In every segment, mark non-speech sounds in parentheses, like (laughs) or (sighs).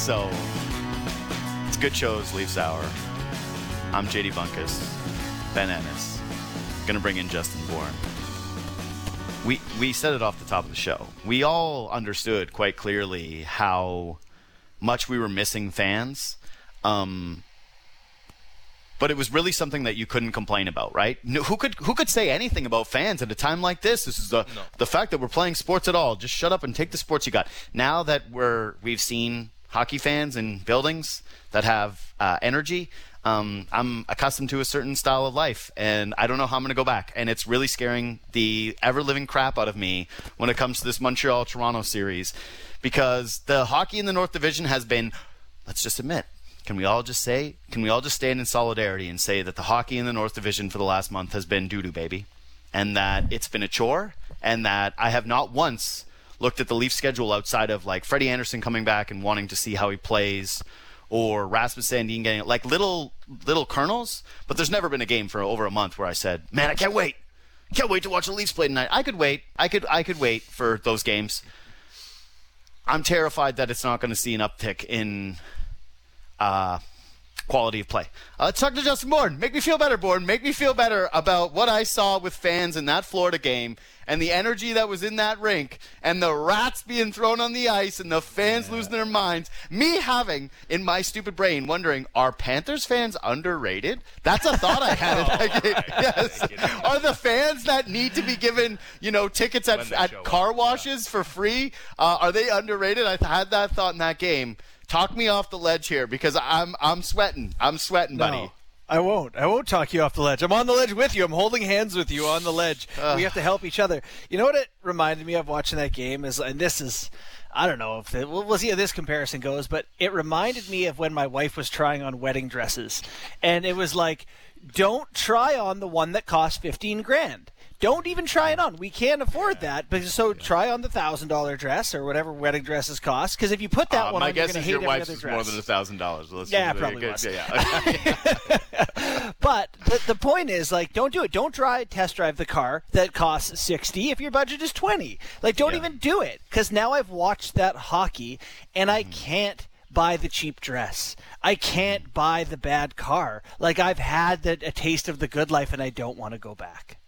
So it's good shows, Leafs Hour. I'm JD Bunkis, Ben Ennis. Gonna bring in Justin Bourne. We we said it off the top of the show. We all understood quite clearly how much we were missing fans. Um, but it was really something that you couldn't complain about, right? No, who could who could say anything about fans at a time like this? This is the No. the fact that we're playing sports at all. Just shut up and take the sports you got. Now that we're we've seen hockey fans in buildings that have uh, energy. Um, I'm accustomed to a certain style of life, and I don't know how I'm going to go back. And it's really scaring the ever living crap out of me when it comes to this Montreal Toronto series because the hockey in the North Division has been, let's just admit, can we all just say, can we all just stand in solidarity and say that the hockey in the North Division for the last month has been doo doo, baby? And that it's been a chore, and that I have not once looked at the Leaf schedule outside of like Freddie Andersen coming back and wanting to see how he plays, or Rasmus Sandin getting like little little kernels. But there's never been a game for over a month where I said, man, I can't wait. Can't wait to watch the Leafs play tonight. I could wait. I could I could wait for those games. I'm terrified that it's not going to see an uptick in uh, quality of play. Uh, let's talk to Justin Bourne. Make me feel better, Bourne. Make me feel better about what I saw with fans in that Florida game and the energy that was in that rink and the rats being thrown on the ice and the fans losing their minds. Me having in my stupid brain wondering, are Panthers fans underrated? That's a thought I had in that game. Yes. Are the fans that need to be given, you know, tickets at, at car washes for free, uh, are they underrated? I had that thought in that game. Talk me off the ledge here because I'm I'm sweating. I'm sweating, buddy. No, I won't. I won't talk you off the ledge. I'm on the ledge with you. I'm holding hands with you on the ledge. we have to help each other. You know what it reminded me of watching that game is, and this is, I don't know if it, we'll see how this comparison goes, but it reminded me of when my wife was trying on wedding dresses, and it was like, don't try on the one that cost fifteen grand. Don't even try it on. We can't afford that. But so try on the thousand dollar dress or whatever wedding dresses cost. Because if you put that Uh, one my on, guess going is to hate your wife's is more than a thousand dollars. Yeah, probably was. Yeah, yeah. (laughs) But the, the point is, like, don't do it. Don't try test drive the car that costs sixty if your budget is twenty. Like, don't Yeah. even do it. Because now I've watched that hockey, and I can't buy the cheap dress. I can't buy the bad car. Like, I've had the, a taste of the good life, and I don't want to go back.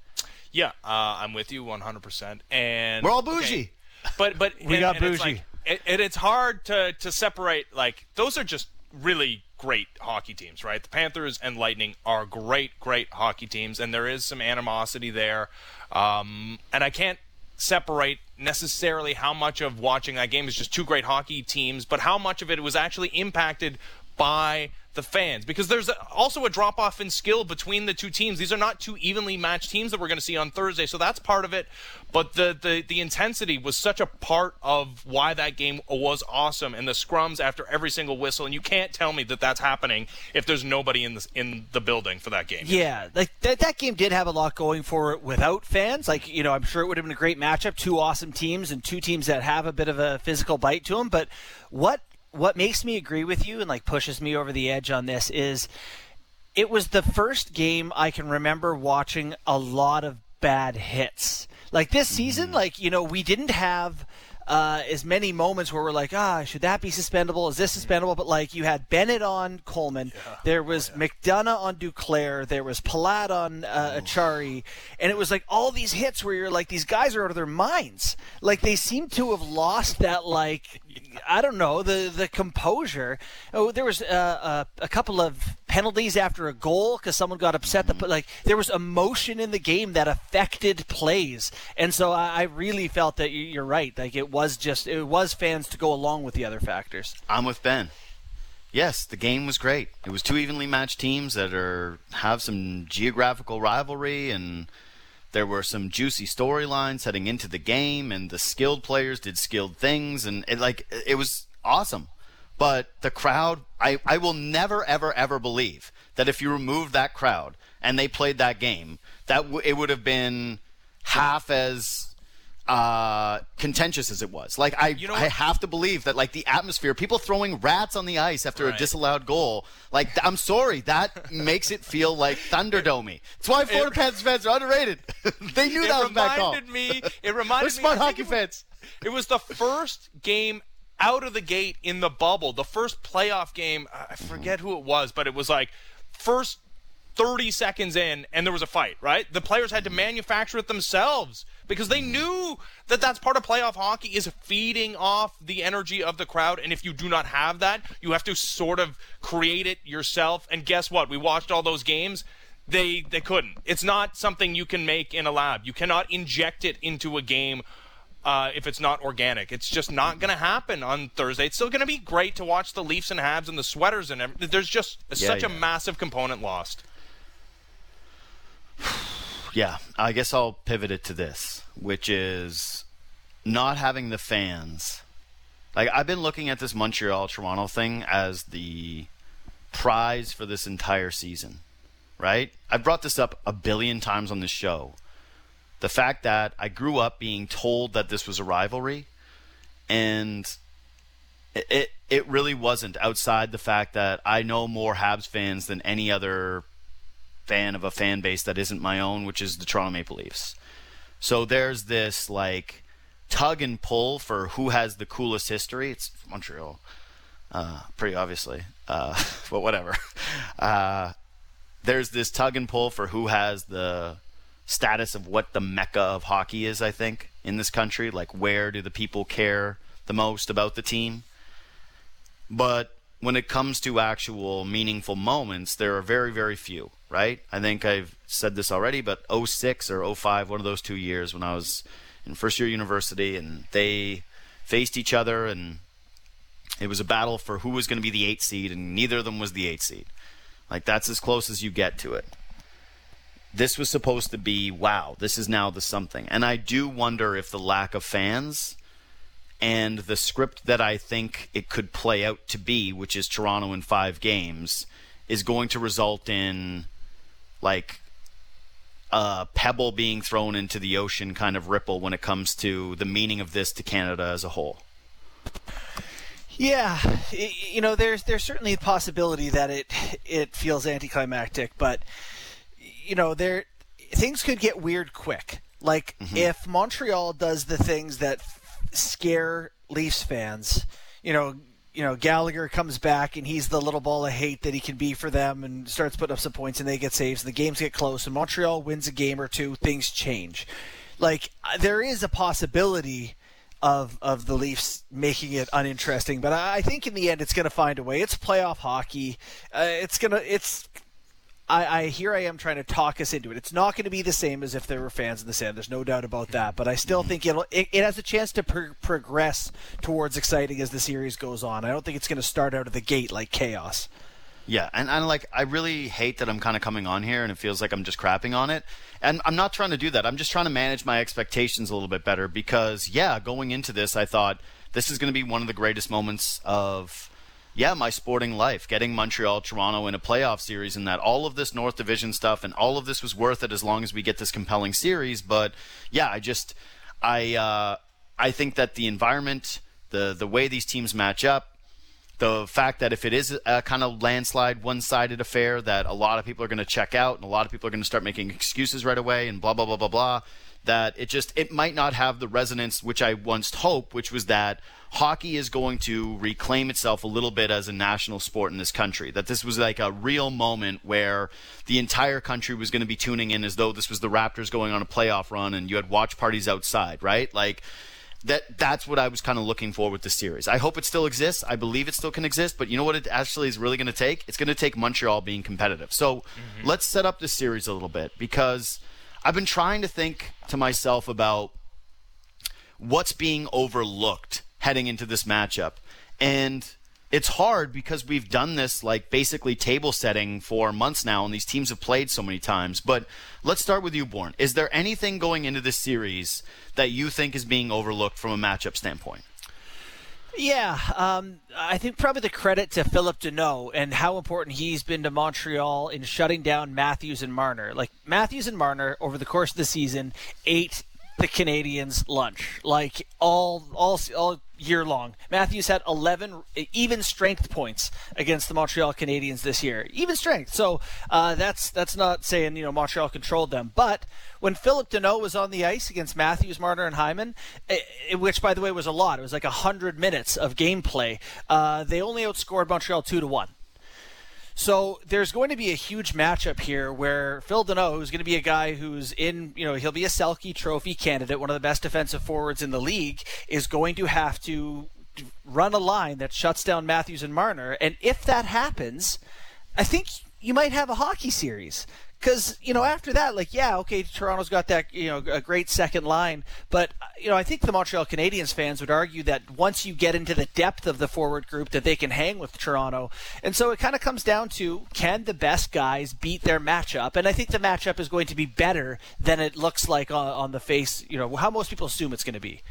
Yeah, uh, I'm with you 100%. And We're all okay, bougie. But but (laughs) We and- got and it's bougie. like- it, and it's hard to to separate. Like those are just really great hockey teams, right? The Panthers and Lightning are great, great hockey teams, and there is some animosity there. Um, and I can't separate necessarily how much of watching that game is just two great hockey teams, but how much of it was actually impacted by the fans because there's also a drop off in skill between the two teams. These are not two evenly matched teams that we're going to see on Thursday, so that's part of it. But the, the the intensity was such a part of why that game was awesome, and the scrums after every single whistle. And you can't tell me that that's happening if there's nobody in the in the building for that game. Yeah, like that, that game did have a lot going for it without fans. Like, you know, I'm sure it would have been a great matchup. Two awesome teams and two teams that have a bit of a physical bite to them. But what what makes me agree with you and like pushes me over the edge on this is it was the first game I can remember watching a lot of bad hits. Like this season, mm. like, you know, we didn't have uh, as many moments where we're like, ah, should that be suspendable? Is this suspendable? But like, you had Bennett on Coleman, there was McDonagh on Duclair, there was Palat on uh, Acciari, and it was like all these hits where you're like, these guys are out of their minds. Like they seem to have lost that like, I don't know, the the composure. Oh, there was uh, a, a couple of penalties after a goal because someone got upset. Like there was emotion in the game that affected plays, and so I, I really felt that you- you're right. Like it was just it was fans to go along with the other factors. I'm with Ben. Yes, the game was great. It was two evenly matched teams that are have some geographical rivalry and there were some juicy storylines heading into the game and the skilled players did skilled things and it like it was awesome. But the crowd, I, I will never ever ever believe that if you removed that crowd and they played that game, that w- it would have been half as uh, contentious as it was. Like I, You know I have to believe that like the atmosphere, people throwing rats on the ice after a disallowed goal. Like I'm sorry, that (laughs) makes it feel like Thunderdomey. That's why Florida Panthers fans are underrated. (laughs) they knew It that was a bad call. reminded me. It They're reminded (laughs) me. smart hockey it was- fans. It was the first game out of the gate in the bubble. The first playoff game, I forget who it was, but it was like first 30 seconds in and there was a fight, right? The players had to mm-hmm. manufacture it themselves because they knew that that's part of playoff hockey is feeding off the energy of the crowd and if you do not have that, you have to sort of create it yourself. And guess what? We watched all those games. They they couldn't. It's not something you can make in a lab. You cannot inject it into a game uh, if it's not organic. It's just not going to happen on Thursday. It's still going to be great to watch the Leafs and Habs and the sweaters and everything. There's just yeah, such yeah. a massive component lost. (sighs) yeah, I guess I'll pivot it to this, which is not having the fans. Like I've been looking at this Montreal Toronto thing as the prize for this entire season, right? I've brought this up a billion times on this show. The fact that I grew up being told that this was a rivalry and it, it really wasn't outside the fact that I know more Habs fans than any other fan of a fan base that isn't my own, which is the Toronto Maple Leafs. So there's this like tug and pull for who has the coolest history. It's Montreal, uh, pretty obviously, uh, (laughs) but whatever. Uh, there's this tug and pull for who has the status of what the mecca of hockey is. I think in this country, like where do the people care the most about the team? But when it comes to actual meaningful moments, there are very, very few, right? I think I've said this already, but 06 or 05, one of those two years when I was in first year university and they faced each other and it was a battle for who was going to be the eight seed and neither of them was the eight seed. Like that's as close as you get to it. This was supposed to be wow, this is now the something. And I do wonder if the lack of fans and the script that I think it could play out to be, which is Toronto in five games, is going to result in like a pebble being thrown into the ocean kind of ripple when it comes to the meaning of this to Canada as a whole. Yeah, you know, there's there's certainly a possibility that it it feels anticlimactic, but you know, there things could get weird quick. Like mm-hmm. if Montreal does the things that scare Leafs fans. You know, you know Gallagher comes back and he's the little ball of hate that he can be for them and starts putting up some points and they get saves and the games get close and Montreal wins a game or two, things change. Like there is a possibility of of the Leafs making it uninteresting, but I think in the end it's going to find a way. It's playoff hockey. Uh, it's gonna it's I, I here I am trying to talk us into it. It's not going to be the same as if there were fans in the sand. There's no doubt about that. But I still think it'll it, it has a chance to pro- progress towards exciting as the series goes on. I don't think it's going to start out of the gate like chaos. Yeah, and I like I really hate that I'm kind of coming on here and it feels like I'm just crapping on it. And I'm not trying to do that. I'm just trying to manage my expectations a little bit better because yeah, going into this I thought this is going to be one of the greatest moments of yeah, my sporting life, getting Montreal, Toronto in a playoff series, and that all of this North Division stuff and all of this was worth it as long as we get this compelling series. But yeah, I just, I, uh, I think that the environment, the the way these teams match up, the fact that if it is a kind of landslide, one-sided affair, that a lot of people are going to check out and a lot of people are going to start making excuses right away and blah blah blah blah blah. That it just it might not have the resonance which I once hoped, which was that hockey is going to reclaim itself a little bit as a national sport in this country. That this was like a real moment where the entire country was going to be tuning in as though this was the Raptors going on a playoff run and you had watch parties outside, right? Like that that's what I was kind of looking for with the series. I hope it still exists. I believe it still can exist, but you know what it actually is really going to take? It's going to take Montreal being competitive. So, mm-hmm. let's set up the series a little bit because I've been trying to think to myself about what's being overlooked heading into this matchup. And it's hard because we've done this like basically table setting for months now, and these teams have played so many times. But let's start with you, Bourne. Is there anything going into this series that you think is being overlooked from a matchup standpoint? Yeah, um, I think probably the credit to Phillip Danault and how important he's been to Montreal in shutting down Matthews and Marner. Like Matthews and Marner over the course of the season, eight the Canadiens lunch like all all all year long. Matthews had 11 even strength points against the Montreal Canadiens this year. Even strength. So uh, that's that's not saying you know Montreal controlled them, but when Phillip Danault was on the ice against Matthews, Marner, and Hyman, it, it, which by the way was a lot. It was like hundred minutes of gameplay. Uh, they only outscored Montreal two to one. So there's going to be a huge matchup here where Phil Danault, who's going to be a guy who's in, you know, he'll be a Selke Trophy candidate, one of the best defensive forwards in the league, is going to have to run a line that shuts down Matthews and Marner. And if that happens, I think you might have a hockey series because you know after that like yeah okay toronto's got that you know a great second line but you know i think the montreal canadiens fans would argue that once you get into the depth of the forward group that they can hang with toronto. And so it kind of comes down to can the best guys beat their matchup? And i think the matchup is going to be better than it looks like on, on the face you know how most people assume it's going to be.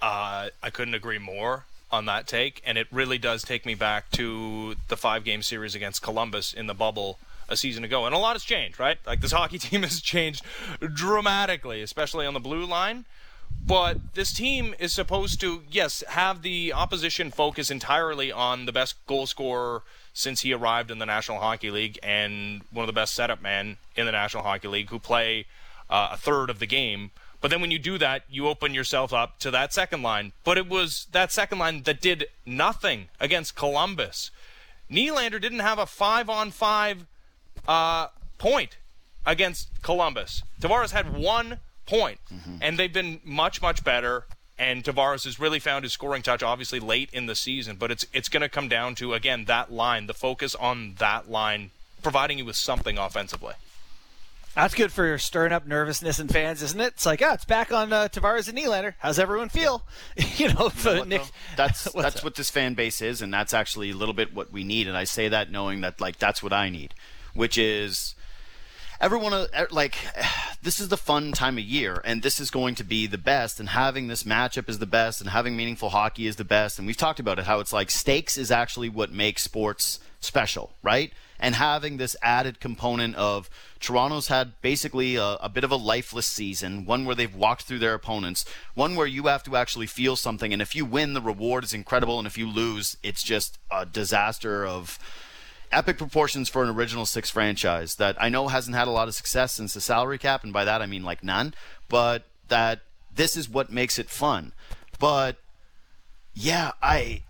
Uh, i couldn't agree more on that take and it really does take me back to the five game series against columbus in the bubble a season ago. And a lot has changed, right? Like this (laughs) hockey team has changed dramatically, especially on the blue line. But this team is supposed to, yes, have the opposition focus entirely on the best goal scorer since he arrived in the National Hockey League and one of the best setup men in the National Hockey League who play uh, a third of the game. But then when you do that, you open yourself up to that second line. But it was that second line that did nothing against Columbus. Nylander didn't have a five on five uh, point against Columbus. Tavares had one point, mm-hmm. and they've been much, much better. And Tavares has really found his scoring touch, obviously late in the season. But it's it's going to come down to again that line, the focus on that line, providing you with something offensively. That's good for stirring up nervousness in fans, isn't it? It's like, oh, it's back on uh, Tavares and Nylander. How's everyone feel? (laughs) you know, you know Nick. That's (laughs) that's what this fan base is, and that's actually a little bit what we need. And I say that knowing that like that's what I need which is everyone uh, like this is the fun time of year and this is going to be the best and having this matchup is the best and having meaningful hockey is the best and we've talked about it how it's like stakes is actually what makes sports special right? And having this added component of Toronto's had basically a, a, bit of a lifeless season, one where they've walked through their opponents, one where you have to actually feel something, and if you win, the reward is incredible, and if you lose, it's just a disaster of epic proportions for an original six franchise that I know hasn't had a lot of success since the salary cap, and by that I mean like none, but that this is what makes it fun. But yeah, I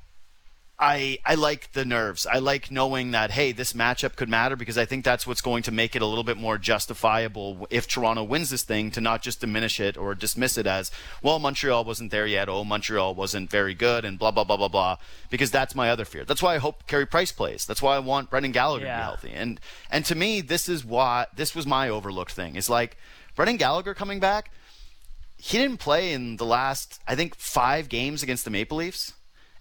I I like the nerves. I like knowing that hey, this matchup could matter because I think that's what's going to make it a little bit more justifiable if Toronto wins this thing to not just diminish it or dismiss it as well Montreal wasn't there yet. Oh, Montreal wasn't very good and blah blah blah blah blah because that's my other fear. That's why I hope Carey Price plays. That's why I want Brendan Gallagher yeah. to be healthy. And and to me, this is why this was my overlooked thing. Is like Brendan Gallagher coming back. He didn't play in the last I think 5 games against the Maple Leafs.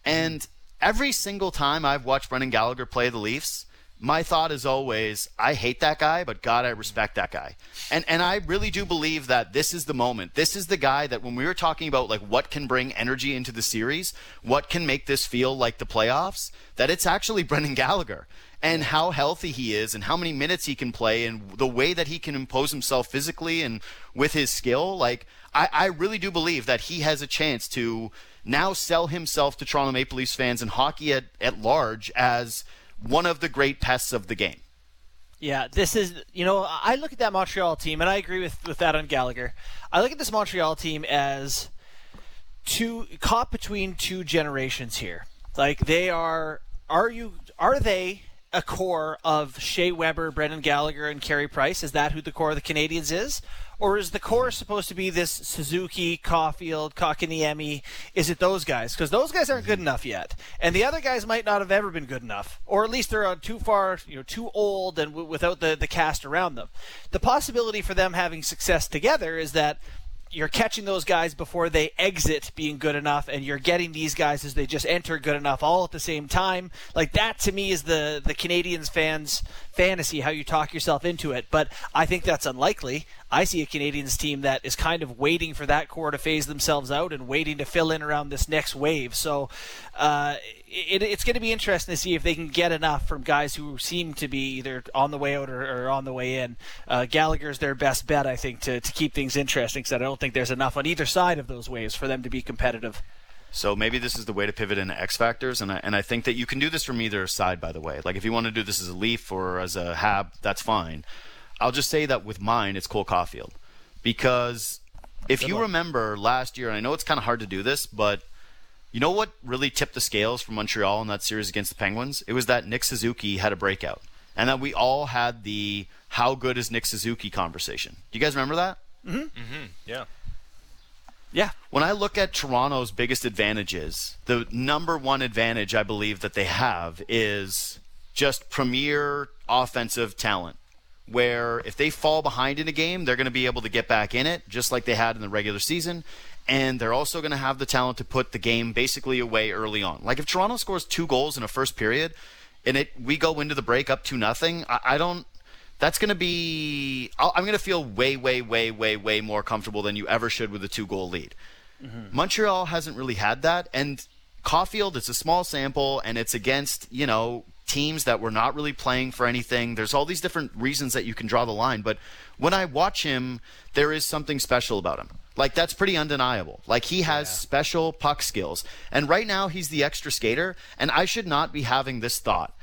And every single time I've watched Brendan Gallagher play the Leafs, my thought is always, I hate that guy, but God, I respect that guy. And and I really do believe that this is the moment. This is the guy that when we were talking about like what can bring energy into the series, what can make this feel like the playoffs, that it's actually (laughs) Brendan Gallagher. And how healthy he is, and how many minutes he can play, and the way that he can impose himself physically and with his skill. Like, I, I really do believe that he has a chance to now sell himself to Toronto Maple Leafs fans and hockey at, at large as one of the great pests of the game. Yeah, this is, you know, I look at that Montreal team, and I agree with, with that on Gallagher. I look at this Montreal team as two caught between two generations here. Like they are, are you, are they a core of Shea Weber, Brendan Gallagher, and Carey Price? Is that who the core of the Canadiens is? Or is the core supposed to be this Suzuki, Caufield, Kotkaniemi? Is it those guys? Because those guys aren't good mm-hmm. enough yet, and the other guys might not have ever been good enough, or at least they're uh, too far, you know, too old and w- without the the cast around them. The possibility for them having success together is that you're catching those guys before they exit being good enough and you're getting these guys as they just enter good enough all at the same time like that to me is the the canadiens fans fantasy, how you talk yourself into it. But I think that's unlikely. I see a Canadiens team that is kind of waiting for that core to phase themselves out and waiting to fill in around this next wave. So uh, it, it's going to be interesting to see if they can get enough from guys who seem to be either on the way out or, or on the way in. Uh, Gallagher's their best bet, I think, to, to keep things interesting because I don't think there's enough on either side of those waves for them to be competitive. So maybe this is the way to pivot into X factors, and I, and I think that you can do this from either side. By the way, like if you want to do this as a Leaf or as a Hab, that's fine. I'll just say that with mine, it's Cole Caufield, because if you remember last year, and I know it's kind of hard to do this, but you know what really tipped the scales for Montreal in that series against the Penguins? It was that Nick Suzuki had a breakout, and that we all had the "How good is Nick Suzuki?" conversation. Do you guys remember that? Mm-hmm. mm-hmm. Yeah. Yeah. When I look at Toronto's biggest advantages, the number one advantage I believe that they have is just premier offensive talent. Where if they fall behind in a game, they're going to be able to get back in it, just like they had in the regular season. And they're also going to have the talent to put the game basically away early on. Like if Toronto scores two goals in a first period, and it we go into the break up to nothing, I, I don't that's going to be. i am going to feel way, way, way, way, way more comfortable than you ever should with a two goal lead. Mm-hmm. Montreal hasn't really had that, and Caufield, it's a small sample, and it's against you know teams that were not really playing for anything. There's all these different reasons that you can draw the line, but when I watch him, there is something special about him. Like that's pretty undeniable. Like he has yeah. special puck skills, and right now he's the extra skater, and I should not be having this thought.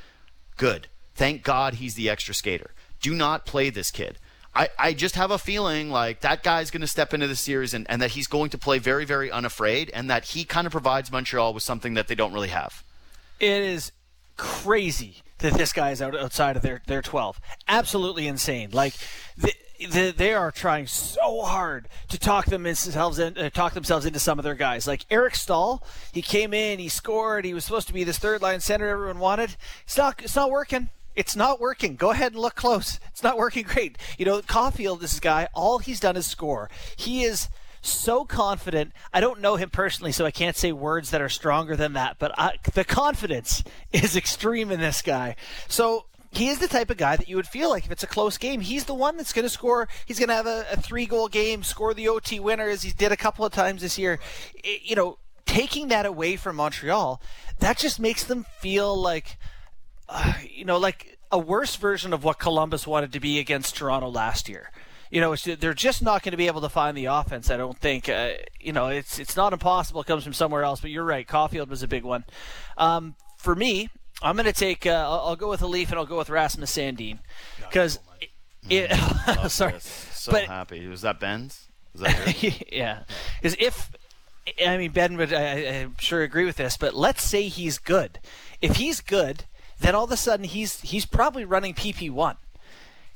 Good. Thank God he's the extra skater do not play this kid. I, I just have a feeling like that guy's going to step into the series and, and that he's going to play very, very unafraid and that he kind of provides Montreal with something that they don't really have. It is crazy that this guy is out, outside of their, their 12. Absolutely insane. Like, the, the, they are trying so hard to talk themselves in, uh, talk themselves into some of their guys. Like Eric Staal, he came in, he scored, he was supposed to be this third line center everyone wanted. It's not, it's not working it's not working. Go ahead and look close. It's not working great. You know, Caufield, this guy, all he's done is score. He is so confident. I don't know him personally, so I can't say words that are stronger than that, but I, the confidence is extreme in this guy. So he is the type of guy that you would feel like if it's a close game, he's the one that's going to score. He's going to have a, a three goal game, score the OT winner as he did a couple of times this year. It, you know, taking that away from Montreal, that just makes them feel like uh, you know, like a worse version of what Columbus wanted to be against Toronto last year. You know, they're just not going to be able to find the offense. I don't think. Uh, you know, it's it's not impossible. It comes from somewhere else. But you're right. Caufield was a big one. Um, for me, I'm going to take. Uh, I'll, I'll, go with a Leaf and I'll go with Rasmus Sandin because. It, mm, (laughs) sorry, this. so but, happy. Was that Ben's? Was that (laughs) yeah, because if I mean Ben would, I, I'm sure agree with this, but let's say he's good. If he's good, then all of a sudden he's he's probably running PP one.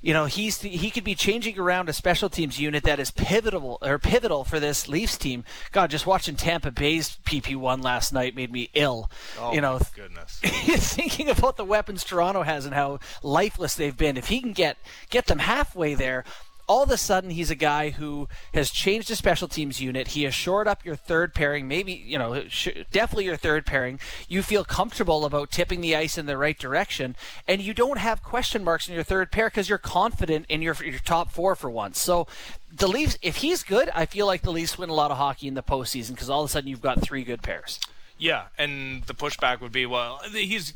You know, he's he could be changing around a special teams unit that is pivotal or pivotal for this Leafs team. God, just watching Tampa Bay's PP one last night made me ill. Oh you know, (laughs) goodness. thinking about the weapons Toronto has and how lifeless they've been. If he can get get them halfway there, all of a sudden he's a guy who has changed the special teams unit. He has shored up your third pairing, maybe, you know, definitely your third pairing. You feel comfortable about tipping the ice in the right direction, and you don't have question marks in your third pair because you're confident in your, your top four for once. So the Leafs, if he's good, I feel like the Leafs win a lot of hockey in the postseason because all of a sudden you've got three good pairs. Yeah, and the pushback would be, well, he's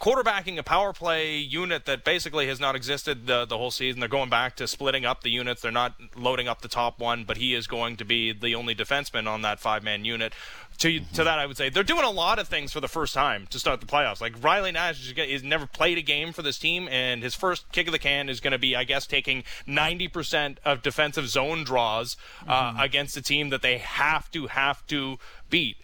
quarterbacking a power play unit that basically has not existed the, the whole season. They're going back to splitting up the units. They're not loading up the top one, but he is going to be the only defenseman on that five man unit. To, mm-hmm. to that, I would say they're doing a lot of things for the first time to start the playoffs. Like Riley Nash is, never played a game for this team, and his first kick of the can is going to be, I guess, taking 90% of defensive zone draws uh, mm-hmm. against a team that they have to have to beat.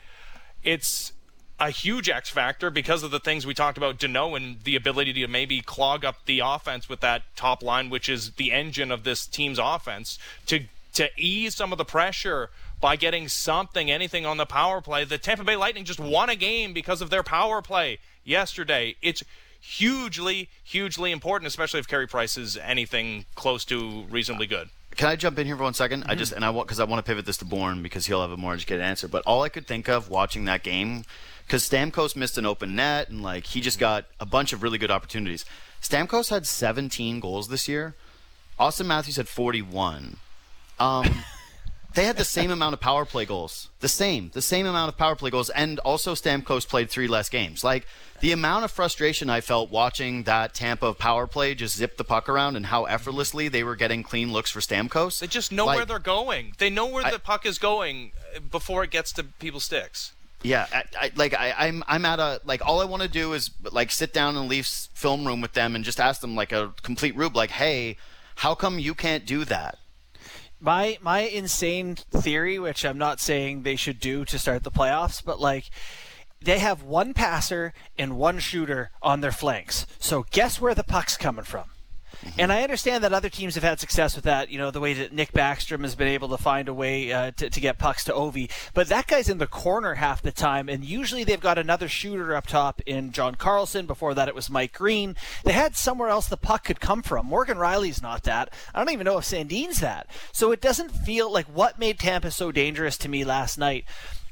It's a huge X factor because of the things we talked about Danault and the ability to maybe clog up the offense with that top line, which is the engine of this team's offense, to to ease some of the pressure by getting something, anything on the power play. The Tampa Bay Lightning just won a game because of their power play yesterday. It's hugely, hugely important, especially if Carey Price is anything close to reasonably good. Can I jump in here for one 2nd Mm-hmm. I just and I want because I want to pivot this to Bourne because he'll have a more educated answer. But all I could think of watching that game because Stamkos missed an open net and like he just got a bunch of really good opportunities. Stamkos had 17 goals this year. Auston Matthews had 41. Um, (laughs) they had the same amount of power play goals. The same, the same amount of power play goals, and also Stamkos played three less games. Like the amount of frustration I felt watching that Tampa power play just zip the puck around and how effortlessly they were getting clean looks for Stamkos. They just know Like, where they're going. They know where I- the puck is going uh, before it gets to people's sticks. Yeah, I, I, like I, I'm, I'm at a like all I want to do is like sit down in Leafs film room with them and just ask them like a complete rube, like, hey, how come you can't do that? my my insane theory, which I'm not saying they should do to start the playoffs, but like they have one passer and one shooter on their flanks. So guess where the puck's coming from? And I understand that other teams have had success with that, you know, the way that Nick Backstrom has been able to find a way uh, to, to get pucks to Ovi. But that guy's in the corner half the time, and usually they've got another shooter up top in John Carlson. Before that, it was Mike Green. They had somewhere else the puck could come from. Morgan Rielly's not that. I don't even know if Sandin's that. So it doesn't feel like what made Tampa so dangerous to me last night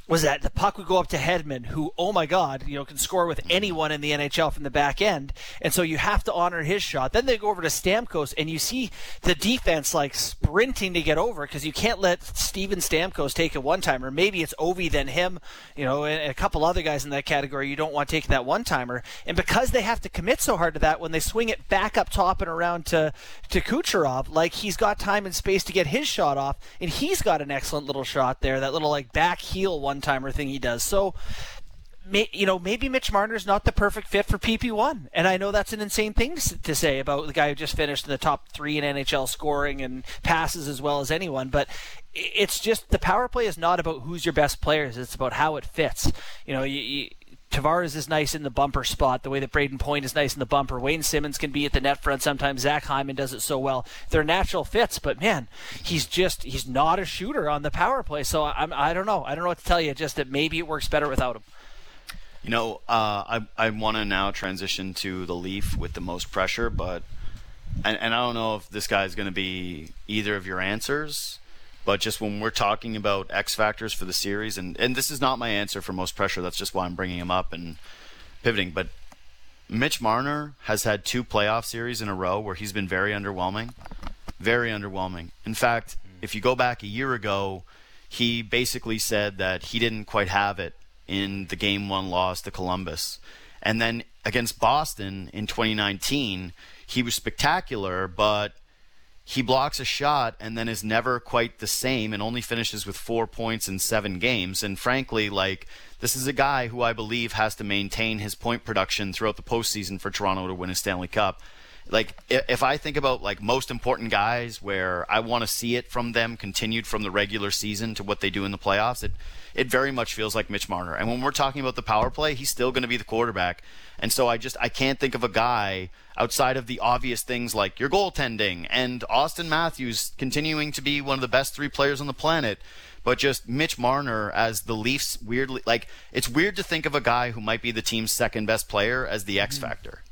was that the puck would go up to Hedman, who, oh my God, you know, can score with mm-hmm. anyone in the NHL from the back end, and so you have to honor his shot. Then they go over to Stamkos, and you see the defense like sprinting to get over because you can't let Steven Stamkos take a one timer. Maybe it's Ovi then him, you know, and a couple other guys in that category. You don't want taking that one timer, and because they have to commit so hard to that, when they swing it back up top and around to to Kucherov, like he's got time and space to get his shot off, and he's got an excellent little shot there, that little like back heel one timer thing he does. So. You know, maybe Mitch Marner's not the perfect fit for PP1, and I know that's an insane thing to, say about the guy who just finished in the top three in NHL scoring and passes as well as anyone. But it's just the power play is not about who's your best players; it's about how it fits. You know, you, you, Tavares is nice in the bumper spot, the way that Brayden Point is nice in the bumper. Wayne Simmonds can be at the net front sometimes. Zach Hyman does it so well. They're natural fits, but man, he's just he's not a shooter on the power play. So I'm I don't know. I don't know what to tell you. Just that maybe it works better without him. You know, uh, I I want to now transition to the Leaf with the most pressure, but and, and I don't know if this guy is going to be either of your answers, but just when we're talking about X factors for the series, and and this is not my answer for most pressure. That's just why I'm bringing him up and pivoting. But Mitch Marner has had two playoff series in a row where he's been very underwhelming, very underwhelming. In fact, if you go back a year ago, he basically said that he didn't quite have it in the game one loss to Columbus. And then against Boston in 2019, he was spectacular, but he blocks a shot and then is never quite the same and only finishes with four points in seven games. And frankly, like, this is a guy who I believe has to maintain his point production throughout the postseason for Toronto to win a Stanley Cup. Like, if I think about like most important guys where I want to see it from them continued from the regular season to what they do in the playoffs, it it very much feels like Mitch Marner. And when we're talking about the power play, he's still going to be the quarterback. And so I just I can't think of a guy outside of the obvious things like your goaltending and Auston Matthews continuing to be one of the best three players on the planet. But just Mitch Marner as the Leafs weirdly like it's weird to think of a guy who might be the team's second best player as the X mm-hmm. factor.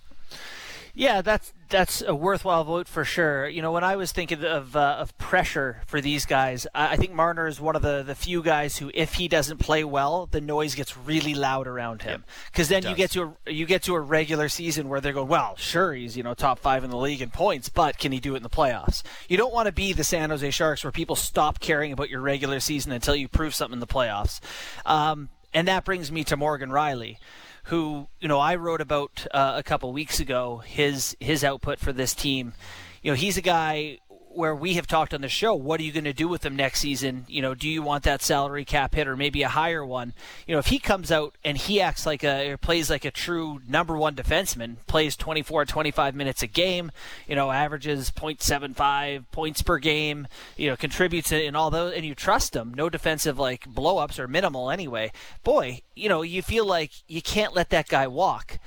Yeah, that's that's a worthwhile vote for sure. You know, when I was thinking of uh, of pressure for these guys, I, I think Marner is one of the, the few guys who, if he doesn't play well, the noise gets really loud around him. Because then you get to a, you get to a regular season where they're going, well, sure, he's you know top five in the league in points, but can he do it in the playoffs? You don't want to be the San Jose Sharks where people stop caring about your regular season until you prove something in the playoffs. Um, and that brings me to Morgan Rielly who you know I wrote about uh, a couple weeks ago his his output for this team. You know, he's a guy where we have talked on the show. What are you going to do with him next season? You know, do you want that salary cap hit or maybe a higher one? You know, if he comes out and he acts like a or plays like a true number one defenseman, plays 24 25 minutes a game, you know, averages 0.75 points per game, you know, contributes in all those, and you trust him, no defensive like blowups or minimal anyway. Boy, you know, you feel like you can't let that guy walk.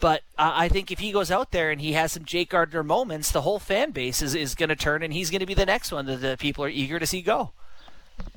But uh, I think if he goes out there and he has some Jake Gardiner moments, the whole fan base is, is going to turn and he's going to be the next one that the people are eager to see go.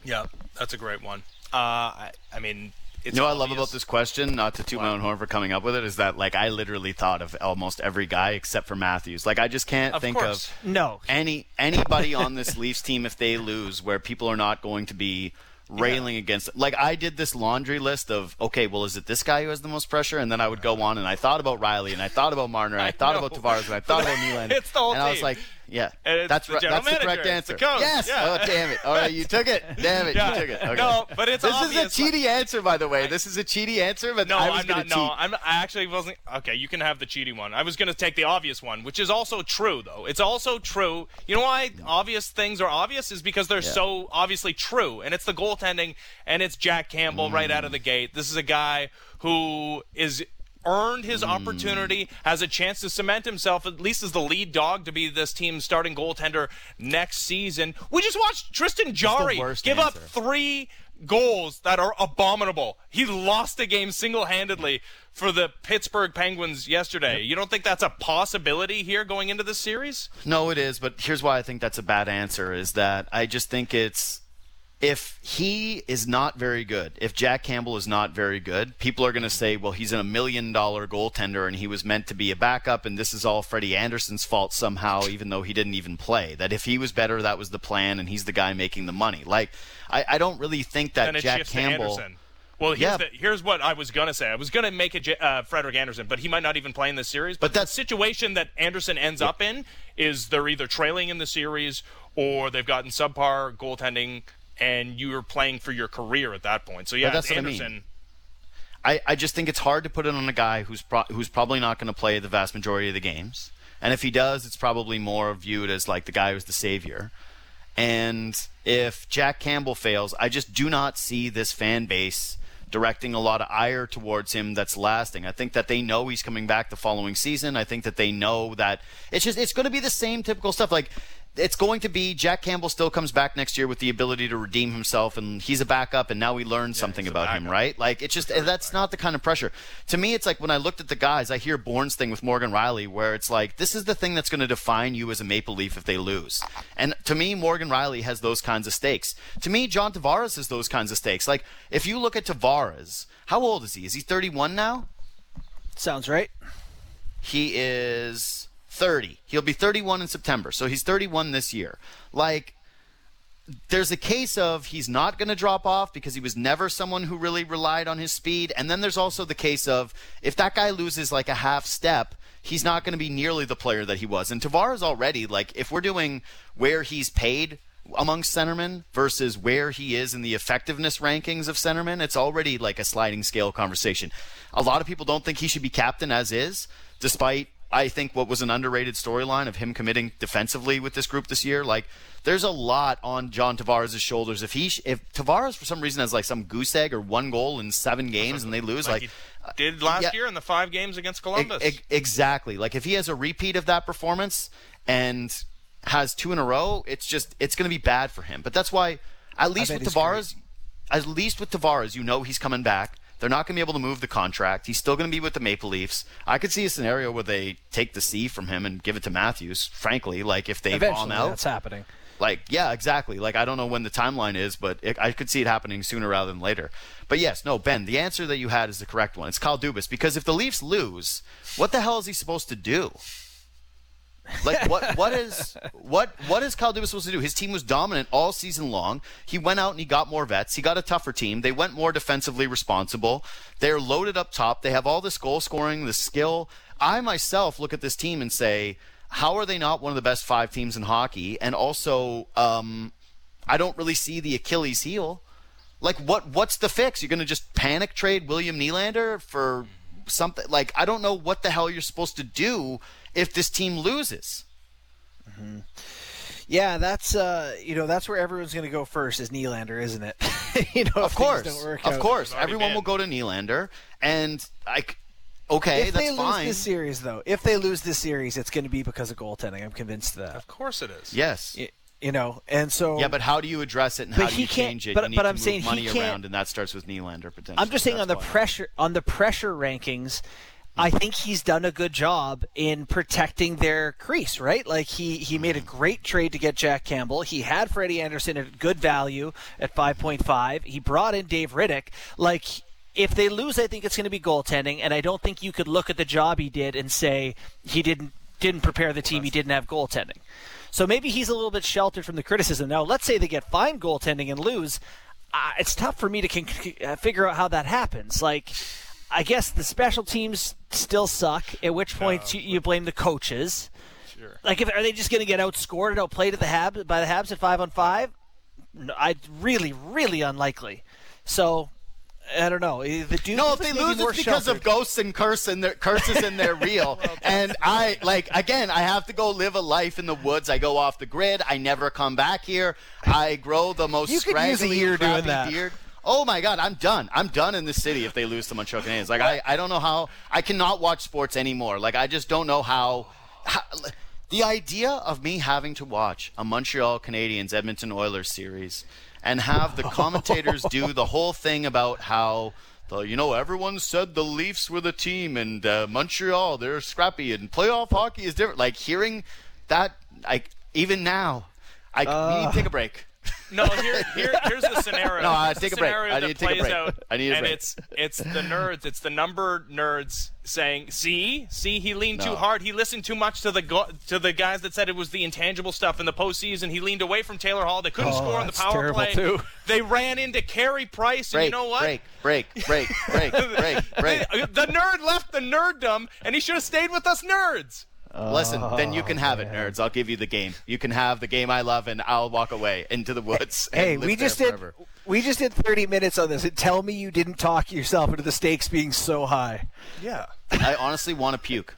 Yeah, that's a great one. Uh, I, I mean, It's You know what I love about this question, not to toot my own horn for coming up with it, is that like I literally thought of almost every guy except for Matthews. Like I just can't Of think course. of No. any anybody on this (laughs) Leafs team if they lose where people are not going to be railing against it. Like I did this laundry list of okay, well is it this guy who has the most pressure? And then I would go on and I thought about Rielly and I thought about Marner and I, (laughs) I thought know. about Tavares and I thought about Nylander. (laughs) It's the whole and I was like, yeah, that's the right. That's the correct manager, answer. the Yes. yeah. Oh damn it! All right, you took it. (laughs) Damn it, Yeah. you took it. Okay. No, but it's this obvious, is a cheaty answer, by the way. This is a cheaty answer, but No, I gonna not. No. I'm. I actually wasn't. Okay, you can have the cheating one. I was going to take the obvious one, which is also true, though. It's also true. You know why obvious things are obvious is because they're so obviously true, and it's the goaltending, and it's Jack Campbell right out of the gate. This is a guy who is earned his hmm. opportunity, has a chance to cement himself at least as the lead dog to be this team's starting goaltender next season. We just watched Tristan Jarry give up three goals that are abominable. He lost the game single-handedly for the Pittsburgh Penguins yesterday. You don't think that's a possibility here going into this series? No, it is, but here's why I think that's a bad answer is that I just think it's if he is not very good, if Jack Campbell is not very good, people are going to say, well, he's a million dollar goaltender and he was meant to be a backup and this is all Freddie Andersen's fault somehow, even though he didn't even play. That if he was better, that was the plan and he's the guy making the money. Like, I, I don't really think that Jack Campbell. Well, here's, Yeah. the, here's what I was gonna say. I was gonna make it uh, Frederik Andersen, but he might not even play in this series. But, But the situation that Andersen ends up in is they're either trailing in the series or they've gotten subpar goaltending, and you were playing for your career at that point. So yeah, that's what I mean. I, I just think it's hard to put it on a guy who's pro- who's probably not going to play the vast majority of the games. And if he does, it's probably more viewed as like the guy who's the savior. And if Jack Campbell fails, I just do not see this fan base directing a lot of ire towards him that's lasting. I think that they know he's coming back the following season. I think that they know that it's just it's going to be the same typical stuff like it's going to be Jack Campbell still comes back next year with the ability to redeem himself and he's a backup and now we learned something about him, right? Like it's just that's not the kind of pressure. To me it's like when I looked at the guys, I hear Bourne's thing with Morgan Rielly where it's like this is the thing that's going to define you as a Maple Leaf if they lose. And to me Morgan Rielly has those kinds of stakes. To me John Tavares has those kinds of stakes. Like if you look at Tavares, how old is he? Is he 31 now? Sounds right. He is 30. He'll be 31 in September. So he's 31 this year. Like, there's a case of he's not going to drop off because he was never someone who really relied on his speed. And then there's also the case of if that guy loses like a half step, he's not going to be nearly the player that he was. And Tavares already, like, if we're doing where he's paid among centermen versus where he is in the effectiveness rankings of centermen, it's already like a sliding scale conversation. A lot of people don't think he should be captain as is, despite I think what was an underrated storyline of him committing defensively with this group this year. Like, there's a lot on John Tavares' shoulders. If he, sh- if Tavares for some reason has like some goose egg or one goal in seven games and they lose, like, he did last yeah. year in the five games against Columbus. E- e- exactly. Like if he has a repeat of that performance and has two in a row, it's just it's going to be bad for him. But that's why, at least with Tavares, at least with Tavares, you know he's coming back. They're not going to be able to move the contract. He's still going to be with the Maple Leafs. I could see a scenario where they take the C from him and give it to Matthews. Frankly, like if they Eventually, bomb out, that's happening. like, yeah, exactly. Like, I don't know when the timeline is, but it, I could see it happening sooner rather than later. But yes, no, Ben, the answer that you had is the correct one. It's Kyle Dubas because if the Leafs lose, what the hell is he supposed to do? Like (laughs) what what is what what is Kyle Dubas supposed to do? His team was dominant all season long. He went out and he got more vets. He got a tougher team. They went more defensively responsible. They're loaded up top. They have all this goal scoring, the skill. I myself look at this team and say, how are they not one of the best five teams in hockey? And also, um, I don't really see the Achilles heel. Like what what's the fix? You're gonna just panic trade William Nylander for something like I don't know what the hell you're supposed to do if this team loses. Yeah, that's uh, you know that's where everyone's going to go first is Nylander, isn't it? (laughs) you know, Of course, don't work of out. course, everyone been. will go to Nylander, and I. c- Okay, If that's they lose fine. this series, though, if they lose this series, it's going to be because of goaltending. I'm convinced of that. of course it is. yes. Y- You know, and so Yeah, but how do you address it and how do you change it? but- you need but I'm move saying he money can't- around, and that starts with Nylander potentially. I'm just saying on the why. pressure on the pressure rankings. I think he's done a good job in protecting their crease, right? Like he he made a great trade to get Jack Campbell. He had Freddie Andersen at good value at 5.5. He brought in Dave Rittich. Like if they lose, I think it's going to be goaltending, and I don't think you could look at the job he did and say he didn't didn't prepare the team, he didn't have goaltending. So maybe he's a little bit sheltered from the criticism. Now, let's say they get fine goaltending and lose. Uh, it's tough for me to con- uh, figure out how that happens. Like, I guess the special teams still suck. At which point you, you blame the coaches. Sure. Like, if, are they just going to get outscored and outplayed at the Habs by the Habs at five on five? No, I really, really unlikely. So I don't know. Eh, the Duke No, if they lose, it's because sheltered. of ghosts and curse and their curses and they're (laughs) real. and I like again, I have to go live a life in the woods. I go off the grid. I never come back here. I grow the most You could use a year doing that. beard. Oh my god, I'm done. I'm done in this city if they lose to Montreal Canadiens. Like I, I don't know how I cannot watch sports anymore. Like I just don't know how, how the idea of me having to watch a Montreal Canadiens Edmonton Oilers series and have the commentators do the whole thing about how you know everyone said the Leafs were the team and uh, Montreal they're scrappy and playoff hockey is different. Like hearing that, like even now, I we need to take a break. No, here, here here's the scenario. No, uh, take a break. I need to take a plays break. Out, I need a and break. it's it's the nerds, it's the number nerds saying, "See, see, he leaned too hard. He listened too much to the go- to the guys that said it was the intangible stuff in the postseason. He leaned away from Taylor Hall. They couldn't Oh, score on the power play. too. They ran into Carey Price, and Break, you know what? break, break, break, break, break, (laughs) break. the nerd left the nerddom, and he should have stayed with us nerds. Listen, then you can have it, oh, nerds. I'll give you the game. You can have the game I love, and I'll walk away into the woods. and Hey, live we there just did forever. we just did 30 minutes on this. And tell me you didn't talk yourself into the stakes being so high. Yeah. I honestly want to puke.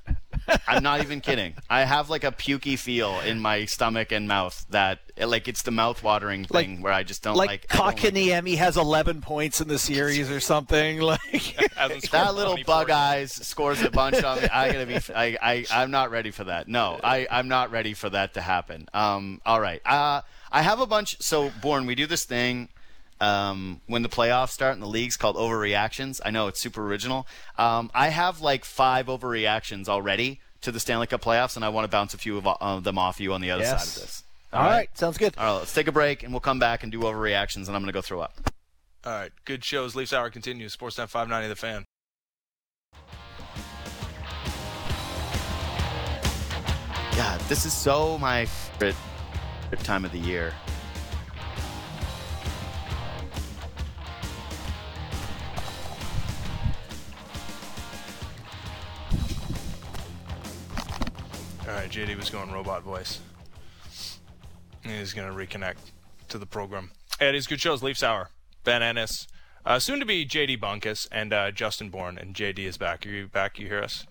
I'm not even kidding. I have like a pukey feel in my stomach and mouth that, like, it's the mouth-watering thing where I just don't like. Like, I don't like has 11 points in the series or something. (laughs) Like, that little bug eyes scores a bunch on me. I gotta be. I, I I'm not ready for that. No, I I'm not ready for that to happen. Um. All right. Uh. I have a bunch. So, Bourne, we do this thing. Um, when the playoffs start in the leagues called overreactions. I know it's super original. Um, I have like five overreactions already to the Stanley Cup playoffs, and I want to bounce a few of uh, them off you on the other Yes. side of this. all right, sounds good. All right, let's take a break, and we'll come back and do overreactions, and I'm going to go throw up. All right, good shows. Leafs Hour continues. Sportsnet 590 The Fan. Yeah, this is so my favorite time of the year. All right, JD was going robot voice. He's going to reconnect to the program. Eddie's good shows. Leafs Hour. Ben Ennis. Uh, soon to be JD Bunkis and uh, Justin Bourne. And JD is back. Are you back? You hear us?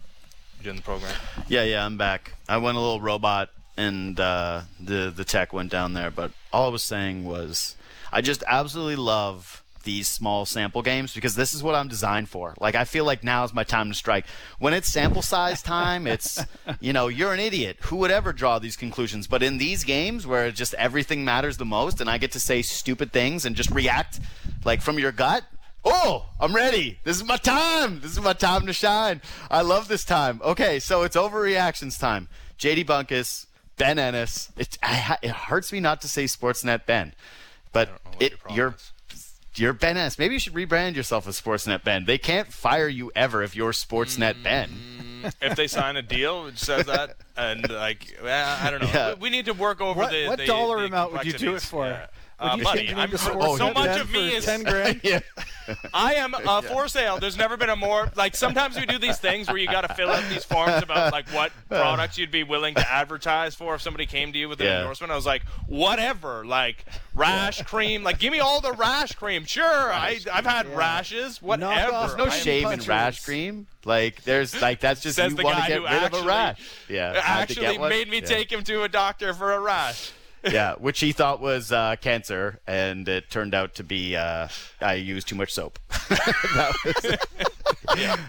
You're doing the program? Yeah, yeah, I'm back. I went a little robot, and uh, the the tech went down there. But all I was saying was, I just absolutely love these small sample games because this is what I'm designed for. Like, I feel like now is my time to strike. When it's sample size time, it's (laughs) you know you're an idiot. Who would ever draw these conclusions? But in these games where just everything matters the most, and I get to say stupid things and just react like from your gut. Oh, I'm ready. This is my time. This is my time to shine. I love this time. Okay, so it's overreactions time. JD Bunkis, Ben Ennis. It, I, it hurts me not to say Sportsnet Ben, but it your you're Ben S. Maybe you should rebrand yourself as Sportsnet Ben. They can't fire you ever if you're Sportsnet Mm. Ben. if they sign a deal which says that, and like, well, I don't know. Yeah. We, we need to work over What- the. what the- dollar the amount would you do it for? Yeah. Would Uh, buddy, I'm, name so much of me is 10 grand? (laughs) yeah. I am uh, for sale. There's never been a more like. Sometimes we do these things where you got to fill out these forms about like what (sighs) products you'd be willing to advertise for if somebody came to you with an Yeah. endorsement. I was like, whatever, like rash cream. Like, give me all the rash cream. Sure, I I've had rashes. Whatever. off There's no I am- shame in rash cream. Like there's like that's just Says you want to get who rid of a rash. Yeah, Actually, made me Yeah. take him to a doctor for a rash. Yeah, which he thought was uh, cancer, and it turned out to be uh, I used too much soap. (laughs) was,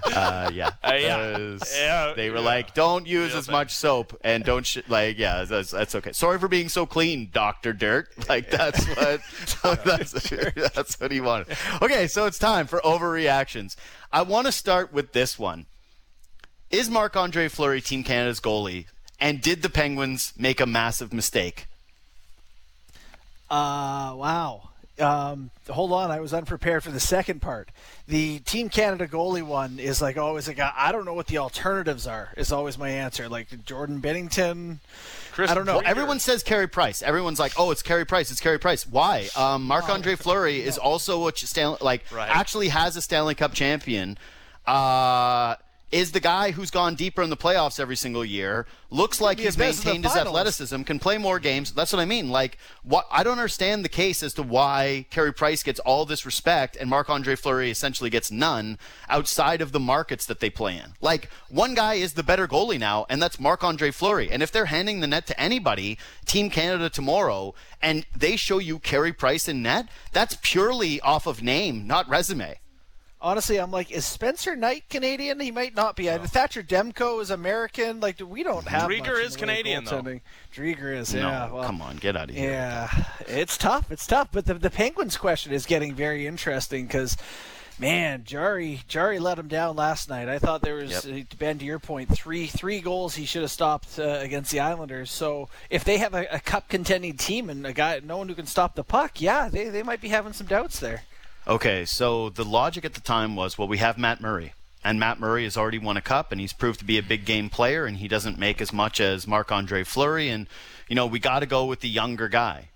uh, yeah. Uh, yeah. Was- Yeah, They were like, "Don't use Real as thing. much soap, and don't sh-, like, yeah, that's, that's okay. Sorry for being so clean, Doctor Dirt. (laughs) Like that's what that's (laughs) that's what he wanted. Okay, so it's time for overreactions. I want to start with this one. Is Marc Andre Fleury Team Canada's goalie? And did the Penguins make a massive mistake? Uh, wow. Um, hold on, I was unprepared for the second part. The Team Canada goalie one is like always like I don't know what the alternatives are. Is always my answer. Like Jordan Binnington. Chris I don't know. Everyone says Carey Price. Everyone's like, "Oh, it's Carey Price. It's Carey Price." Why? Um, Marc Andre Fleury is also a ch- Stanley, like Right. actually has a Stanley Cup champion. Uh, is the guy who's gone deeper in the playoffs every single year. Looks like he's as best in the maintained his athleticism, can play more games. That's what I mean. Like, what I don't understand the case as to why Carey Price gets all this respect and Marc Andre Fleury essentially gets none outside of the markets that they play in. Like, one guy is the better goalie now, and that's Marc Andre Fleury. And if they're handing the net to anybody, Team Canada tomorrow, and they show you Carey Price in net, that's purely off of name, not resume. Honestly, I'm like, is Spencer Knight Canadian? He might not be. Thatcher Demko is American. Like, we don't have. Driedger much in the way is Canadian, though. goaltending. Driedger is, yeah. no, well, come on, get out of here. Yeah, it's tough. It's tough. But the the Penguins question is getting very interesting because, man, Jarry Jarry let him down last night. I thought there was Yep. uh, Ben to your point, three three goals he should have stopped uh, against the Islanders. So if they have a, a cup contending team and a guy, no one who can stop the puck, yeah, they they might be having some doubts there. Okay, so the logic at the time was, well, we have Matt Murray, and Matt Murray has already won a cup, and he's proved to be a big game player, and he doesn't make as much as Marc Andre Fleury, and you know we got to go with the younger guy.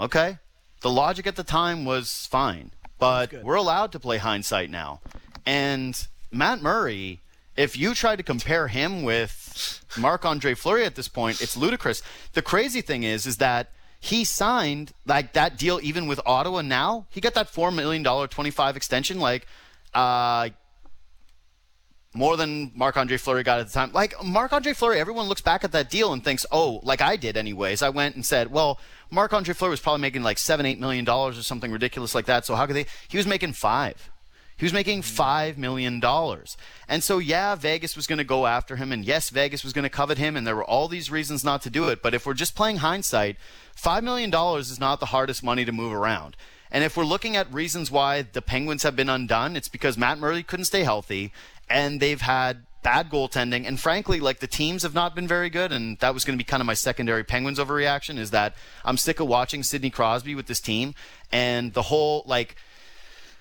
Okay, the logic at the time was fine, but we're allowed to play hindsight now, and Matt Murray. If you try to compare him with Marc Andre Fleury at this point, it's ludicrous. The crazy thing is, is that he signed like that deal even with Ottawa now. He got that four million dollar twenty five extension, like uh more than Marc Andre Fleury got at the time. Like Marc Andre Fleury, everyone looks back at that deal and thinks, oh, like I did anyways. I went and said, well, Marc Andre Fleury was probably making like seven, eight million dollars or something ridiculous like that. So how could they he was making five. He was making five million dollars. And so yeah, Vegas was gonna go after him, and yes, Vegas was gonna covet him, and there were all these reasons not to do it. But if we're just playing hindsight, five million dollars is not the hardest money to move around. And if we're looking at reasons why the Penguins have been undone, it's because Matt Murray couldn't stay healthy, and they've had bad goaltending, and frankly, like the teams have not been very good. And that was going to be kind of my secondary Penguins overreaction is that I'm sick of watching Sidney Crosby with this team, and the whole like.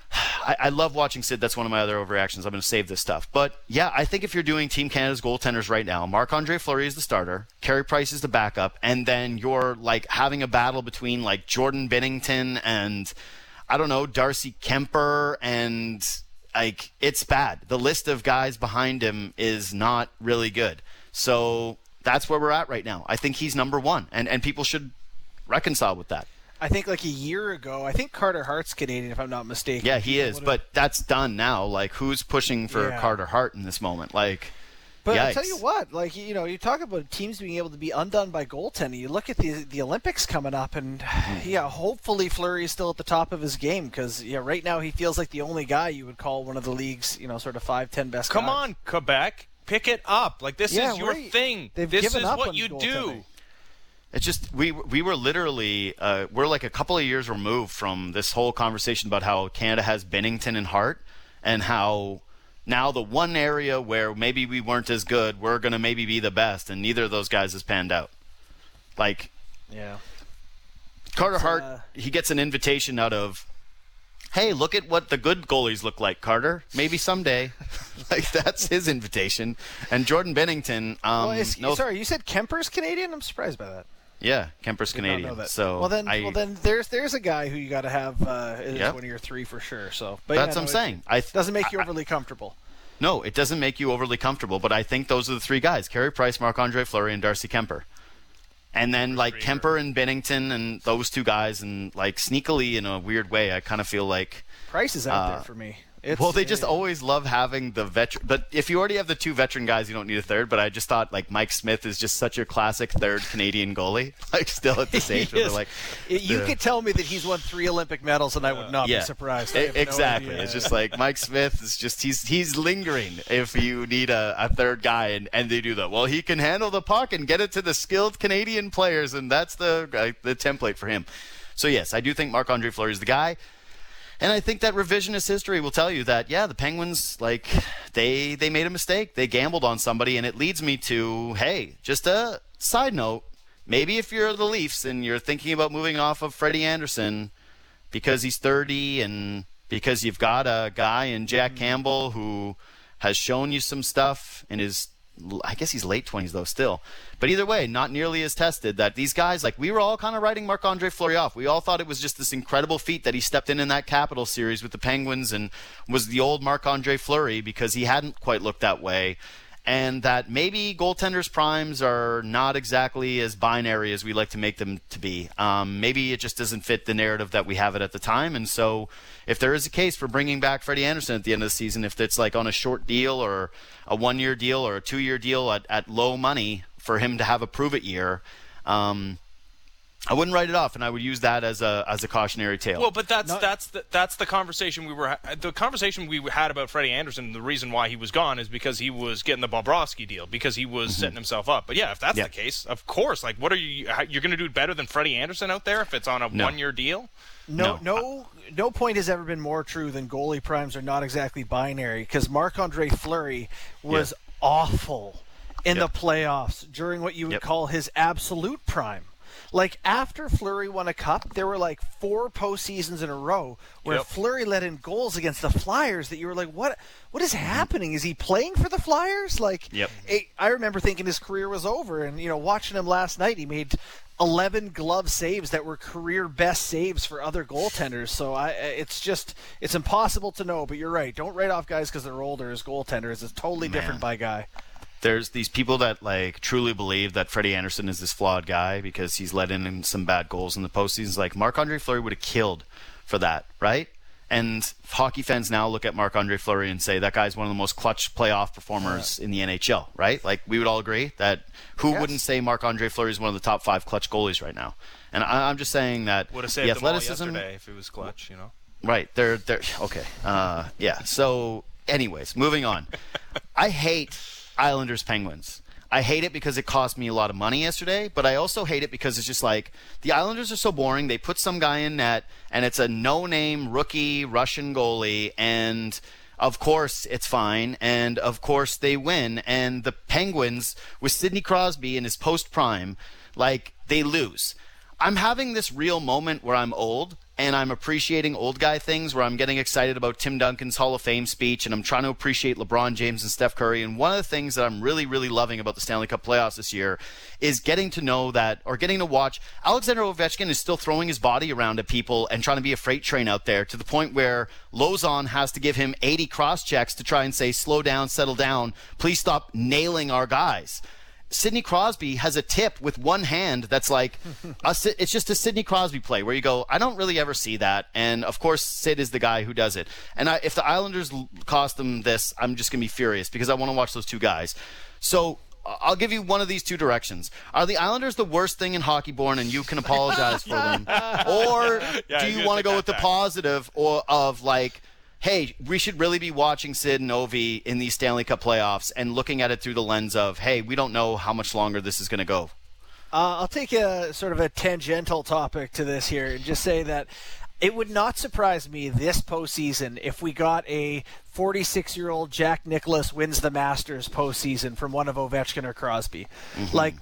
(sighs) I, I love watching Sid. That's one of my other overreactions. I'm going to save this stuff. But yeah, I think if you're doing Team Canada's goaltenders right now, Marc Andre Fleury is the starter, Carey Price is the backup, and then you're like having a battle between like Jordan Binnington and I don't know Darcy Kuemper and like it's bad. The list of guys behind him is not really good. So that's where we're at right now. I think he's number one, and and people should reconcile with that. I think like a year ago, I think Carter Hart's Canadian, if I'm not mistaken. Yeah, he is, but that's done now. Like, who's pushing for Yeah. Carter Hart in this moment? Like, But I yikes. tell you what, like you know, you talk about teams being able to be undone by goaltending. You look at the the Olympics coming up, and Mm-hmm. (sighs) yeah, hopefully Fleury is still at the top of his game because yeah, right now he feels like the only guy you would call one of the league's you know sort of five ten best. Come guys. on, Quebec. Pick it up. Like this Yeah, is your right. thing. They've this given is up what on you do. It's just we we were literally uh, we're like a couple of years removed from this whole conversation about how Canada has Binnington and Hart, and how now the one area where maybe we weren't as good, we're gonna maybe be the best, and neither of those guys has panned out. Like Yeah. Carter It's, Hart, uh, he gets an invitation out of, hey, look at what the good goalies look like, Carter. Maybe someday. (laughs) like that's his invitation. And Jordan Binnington, um, well, is, no, sorry, you said Kuemper's Canadian. I'm surprised by that. Yeah, Kuemper's Did Canadian. So well then, I, well then, there's there's a guy who you got to have uh, as Yep. one of your three for sure. So, but that's yeah, what I'm no, saying. I th- It doesn't make you I- overly comfortable. No, it doesn't make you overly comfortable, but I think those are the three guys: Carey Price, Marc Andre Fleury, and Darcy Kuemper. And then like Krieger. Kuemper and Binnington and those two guys, and like sneakily in a weird way, I kind of feel like Price is out Uh, there for me. It's, well, they just yeah. always love having the veteran. But if you already have the two veteran guys, you don't need a third. But I just thought like Mike Smith is just such a classic third Canadian goalie. (laughs) Like still at this age where they're like, you the- could tell me that he's won three Olympic medals, and I would not yeah, be surprised. I E- have no exactly. it's just like Mike Smith is just he's he's lingering. If you need a, a third guy, and, and they do that, well, he can handle the puck and get it to the skilled Canadian players, and that's the uh, the template for him. So yes, I do think Marc Andre Fleury is the guy. And I think that revisionist history will tell you that yeah, the Penguins like they they made a mistake. They gambled on somebody, and it leads me to hey, just a side note. Maybe if you're the Leafs and you're thinking about moving off of Freddie Andersen, because he's 30 and because you've got a guy in Jack mm-hmm. Campbell who has shown you some stuff in his I guess he's late 20s though still. But either way, not nearly as tested that these guys like we were all kind of writing Marc-Andre Fleury off. We all thought it was just this incredible feat that he stepped in in that Capital series with the Penguins and was the old Marc-Andre Fleury because he hadn't quite looked that way and that maybe goaltenders' primes are not exactly as binary as we like to make them to be. Um, maybe it just doesn't fit the narrative that we have it at the time. And so, if there is a case for bringing back Freddie Andersen at the end of the season, if it's like on a short deal or a one-year deal or a two-year deal at, at low money for him to have a prove-it year. Um, I wouldn't write it off, and I would use that as a as a cautionary tale. Well, but that's that's the, that's the conversation we were the conversation we had about Freddie Andersen. The reason why he was gone is because he was getting the Bobrovsky deal because he was mm-hmm. setting himself up. But yeah, if that's yeah. the case, of course, like what are you you're going to do better than Freddie Andersen out there if it's on a no. one year deal? No, no, no, no point has ever been more true than goalie primes are not exactly binary because Marc Andre Fleury was yeah. awful in yep. the playoffs during what you would yep. call his absolute prime. Like after Fleury won a cup, there were like four postseasons in a row where yep. Fleury let in goals against the Flyers that you were like, what? What is mm-hmm. happening? Is he playing for the Flyers? Like, yep. it, I remember thinking his career was over, and you know, watching him last night, he made 11 glove saves that were career best saves for other goaltenders. So I, it's just it's impossible to know. But you're right. Don't write off guys because they're older as goaltenders. It's totally Man. different by guy there's these people that like truly believe that Freddie Andersen is this flawed guy because he's let in some bad goals in the postseason. Like Marc Andre Fleury would have killed for that, right? And hockey fans now look at Marc Andre Fleury and say that guy's one of the most clutch playoff performers in the NHL, right? Like we would all agree that who yes. wouldn't say Marc Andre Fleury is one of the top five clutch goalies right now? And I, am just saying that would have saved the athleticism yesterday if it was clutch, you know. Right. They're they're okay. Uh, yeah. So, anyways, moving on. (laughs) I hate Islanders Penguins. I hate it because it cost me a lot of money yesterday, but I also hate it because it's just like the Islanders are so boring. They put some guy in net, and it's a no-name rookie Russian goalie, and of course it's fine, and of course they win. And the Penguins with Sidney Crosby in his post prime, like they lose. I'm having this real moment where I'm old and I'm appreciating old guy things where I'm getting excited about Tim Duncan's Hall of Fame speech and I'm trying to appreciate LeBron James and Steph Curry. And one of the things that I'm really, really loving about the Stanley Cup playoffs this year is getting to know that or getting to watch Alexander Ovechkin is still throwing his body around at people and trying to be a freight train out there to the point where Lauzon has to give him 80 cross checks to try and say, slow down, settle down, please stop nailing our guys. Sidney Crosby has a tip with one hand that's like a, it's just a Sidney Crosby play where you go, I don't really ever see that. And of course, Sid is the guy who does it. And I, if the Islanders cost them this, I'm just gonna be furious because I want to watch those two guys. So I'll give you one of these two directions. Are the Islanders the worst thing in hockey Bourne and you can apologize for them? (laughs) Or yeah, do you want to go with the positive or of like hey, we should really be watching Sid and Ovi in these Stanley Cup playoffs and looking at it through the lens of, hey, we don't know how much longer this is going to go. Uh, I'll take a sort of a tangential topic to this here and just say that it would not surprise me this postseason if we got a 46 year old Jack Nicklaus wins the Masters postseason from one of Ovechkin or Crosby. Mm-hmm. Like,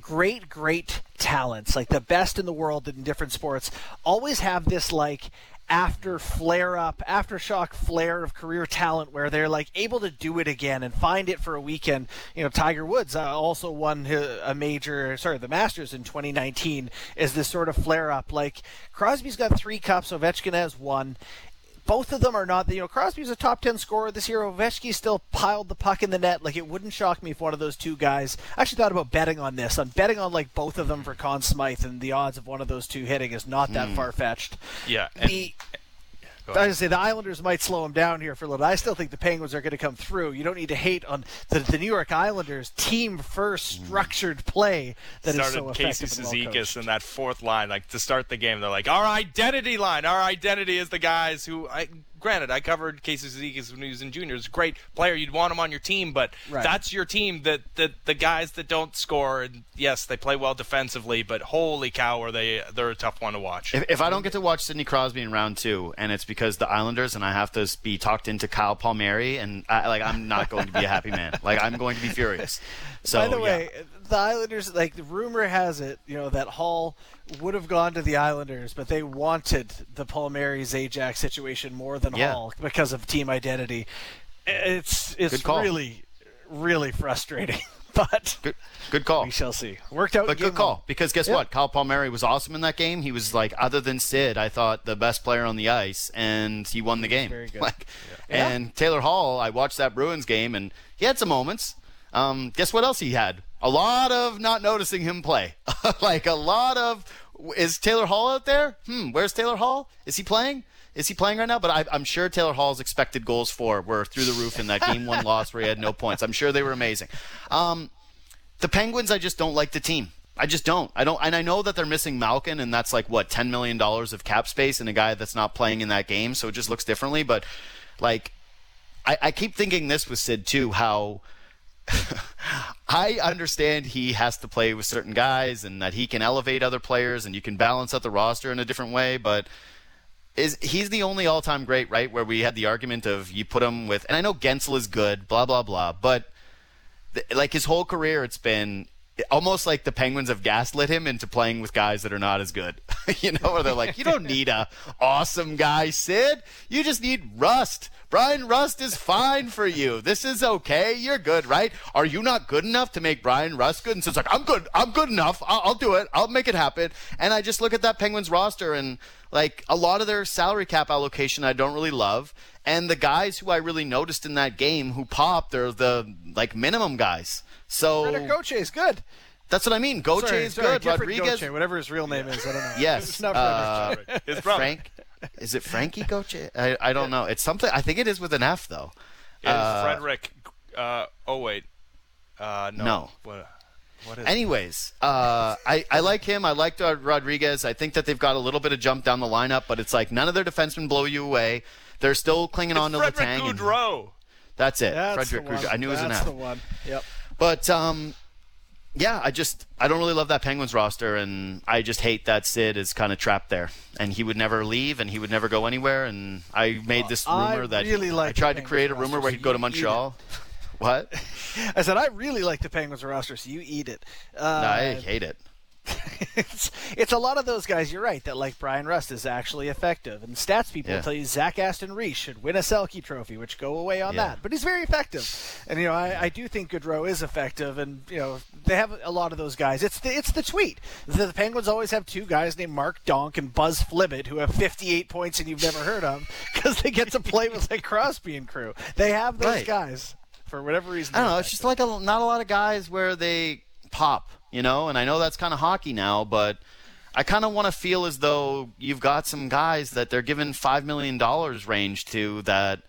great, great talents, like the best in the world in different sports, always have this like after flare up, aftershock flare of career talent where they're like able to do it again and find it for a weekend. You know, Tiger Woods uh, also won a major, sorry, the Masters in 2019 is this sort of flare up. Like Crosby's got three cups, Ovechkin has one both of them are not. You know, Crosby's a top ten scorer this year. Ovechkin still piled the puck in the net. Like it wouldn't shock me if one of those two guys. I actually thought about betting on this. I'm betting on like both of them for Conn Smythe, and the odds of one of those two hitting is not that mm. far fetched. Yeah. The, I was say the Islanders might slow them down here for a little. I still think the Penguins are going to come through. You don't need to hate on the, the New York Islanders team first mm. structured play that Started is so Casey Cizikas in that fourth line, like to start the game. They're like, our identity line, our identity is the guys who I granted, I covered Casey Cizikas when he was in juniors. Great player, you'd want him on your team, but right. that's your team. That the the guys that don't score, and yes, they play well defensively, but holy cow, are they they're a tough one to watch. If, if I don't get to watch Sidney Crosby in round two, and it's because the Islanders, and I have to be talked into Kyle Palmieri, and I, like I'm not going to be a happy man. Like I'm going to be furious. (laughs) So, By the yeah. way, the Islanders, like the rumor has it, you know that Hall would have gone to the Islanders, but they wanted the Palmieri Zajac situation more than Yeah. Hall because of team identity. It's it's really really frustrating, (laughs) but good, good call. we shall see. Worked out. But good call one. because guess Yeah. what? Kyle Palmieri was awesome in that game. He was like, other than Sid, I thought the best player on the ice, and he won the game. very good. (laughs) Like, Yeah. And Taylor Hall, I watched that Bruins game, and he had some moments. Um, guess what else he had? A lot of not noticing him play. (laughs) like a lot of, is Taylor Hall out there? Hmm, where's Taylor Hall? Is he playing? Is he playing right now? But I, I'm sure Taylor Hall's expected goals for were through the roof in that game one (laughs) loss where he had no points. I'm sure they were amazing. Um, the Penguins, I just don't like the team. I just don't. I don't, and I know that they're missing Malkin, and that's like what ten million dollars of cap space and a guy that's not playing in that game, so it just looks differently. But like, I, I keep thinking this with Sid too. How (laughs) I understand he has to play with certain guys, and that he can elevate other players, and you can balance out the roster in a different way, but is he's the only all-time great, right? Where we had the argument of you put him with, and I know Guentzel is good, blah blah blah, but th- like his whole career, it's been almost like the Penguins have gaslit him into playing with guys that are not as good. (laughs) you know, where they're like, you don't need a (laughs) awesome guy, Sid. You just need Rust. Bryan Rust is fine for you. This is okay. You're good, right? Are you not good enough to make Bryan Rust good? And so it's like, I'm good. I'm good enough. I'll, I'll do it. I'll make it happen. And I just look at that Penguins roster and like a lot of their salary cap allocation, I don't really love. And the guys who I really noticed in that game who popped, they're the like minimum guys. So Frederick Gauthier is good. that's what I mean. Gauthier Sorry, is sorry, good. Rodrigues, Gauthier, whatever his real name is, I don't know. yes. it's not uh, His brother Frank, (laughs) is it Frankie Gauthier? I, I don't know. It's something. I think it is with an F though. is uh, Frederick. Uh, oh wait, uh, no. No. What, what is? Anyways, uh, I, I like him. I like Rodrigues. I think that they've got a little bit of jump down the lineup, but it's like none of their defensemen blow you away. They're still clinging on to Frederick Letang. and- Gaudreau. That's it. That's Frederick the one. Gaudreau. I knew it was an That's F. the one. Yep. But um, yeah, I just I don't really love that Penguins roster, and I just hate that Sid is kind of trapped there, and he would never leave, and he would never go anywhere. And I made this I rumor that really like I tried to create a roster, rumor where he'd go to. Montreal. What? (laughs) I said I really like the Penguins roster, so you eat it. Uh, No, I hate it. (laughs) it's, it's a lot of those guys. You're right that like Bryan Rust is actually effective, and stats people Yeah. tell you Zach Aston Reese should win a Selke Trophy, which go away on Yeah. that. But he's very effective, and you know I, I do think Goodrow is effective, and you know they have a lot of those guys. It's the it's the tweet. The, the Penguins always have two guys named Mark Donk and Buzz Flibbit who have 58 points and you've never heard of because (laughs) they get to play with like Crosby and crew. They have those Right. guys for whatever reason. I don't know. It's just like a, not a lot of guys where they pop, you know. And I know that's kind of hockey now, but I kind of want to feel as though you've got some guys that they're giving five million dollars range to that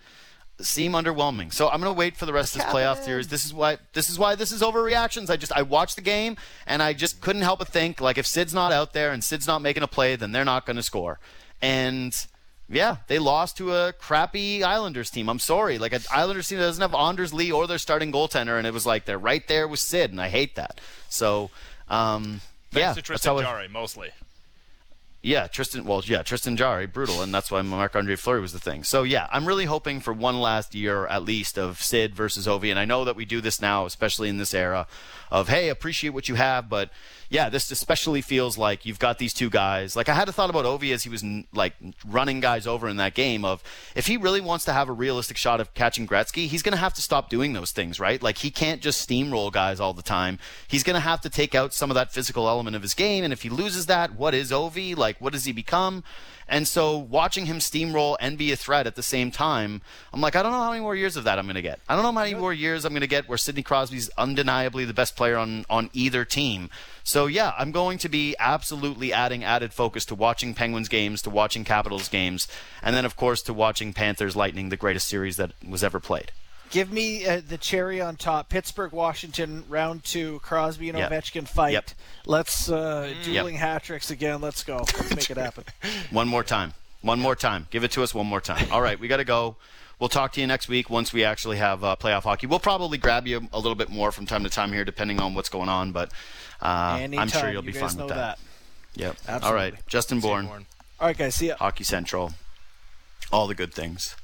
seem underwhelming. So I'm going to wait for the rest of this playoff series. This is why this is why this is overreactions. I just I watched the game and I just couldn't help but think like if Sid's not out there and Sid's not making a play, then they're not going to score. And yeah, they lost to a crappy Islanders team. I'm sorry. Like an Islanders team that doesn't have Anders Lee or their starting goaltender, and it was like they're right there with Sid, and I hate that. So, um, yeah, Thanks to that's Tristan Jarry, mostly. yeah, Tristan. Well, yeah, Tristan Jarry, brutal, and that's why Marc Andre Fleury was the thing. So yeah, I'm really hoping for one last year at least of Sid versus Ovi, and I know that we do this now, especially in this era, of hey, appreciate what you have, but yeah, this especially feels like you've got these two guys. Like I had a thought about Ovi as he was n- like running guys over in that game. Of if he really wants to have a realistic shot of catching Gretzky, he's going to have to stop doing those things, right? Like he can't just steamroll guys all the time. He's going to have to take out some of that physical element of his game, and if he loses that, what is Ovi? Like what does he become? And so watching him steamroll and be a threat at the same time, I'm like, I don't know how many more years of that I'm going to get. I don't know how many more years I'm going to get where Sidney Crosby's undeniably the best player on, on either team. So yeah, I'm going to be absolutely adding added focus to watching Penguins games, to watching Capitals games, and then of course to watching Panthers Lightning, the greatest series that was ever played. Give me uh, the cherry on top. Pittsburgh, Washington, round two. Crosby and Yep. Ovechkin fight. Yep. Let's uh, dueling hat tricks again. Let's go. Let's make it happen. (laughs) One more time. One more time. Give it to us one more time. All right, we got to go. We'll talk to you next week once we actually have uh, playoff hockey. We'll probably grab you a little bit more from time to time here, depending on what's going on. But uh, I'm sure you'll you be fine with that. that. Yep. Absolutely. All right, Justin Bourne, Warren. All right, guys. See ya. Hockey Central, all the good things.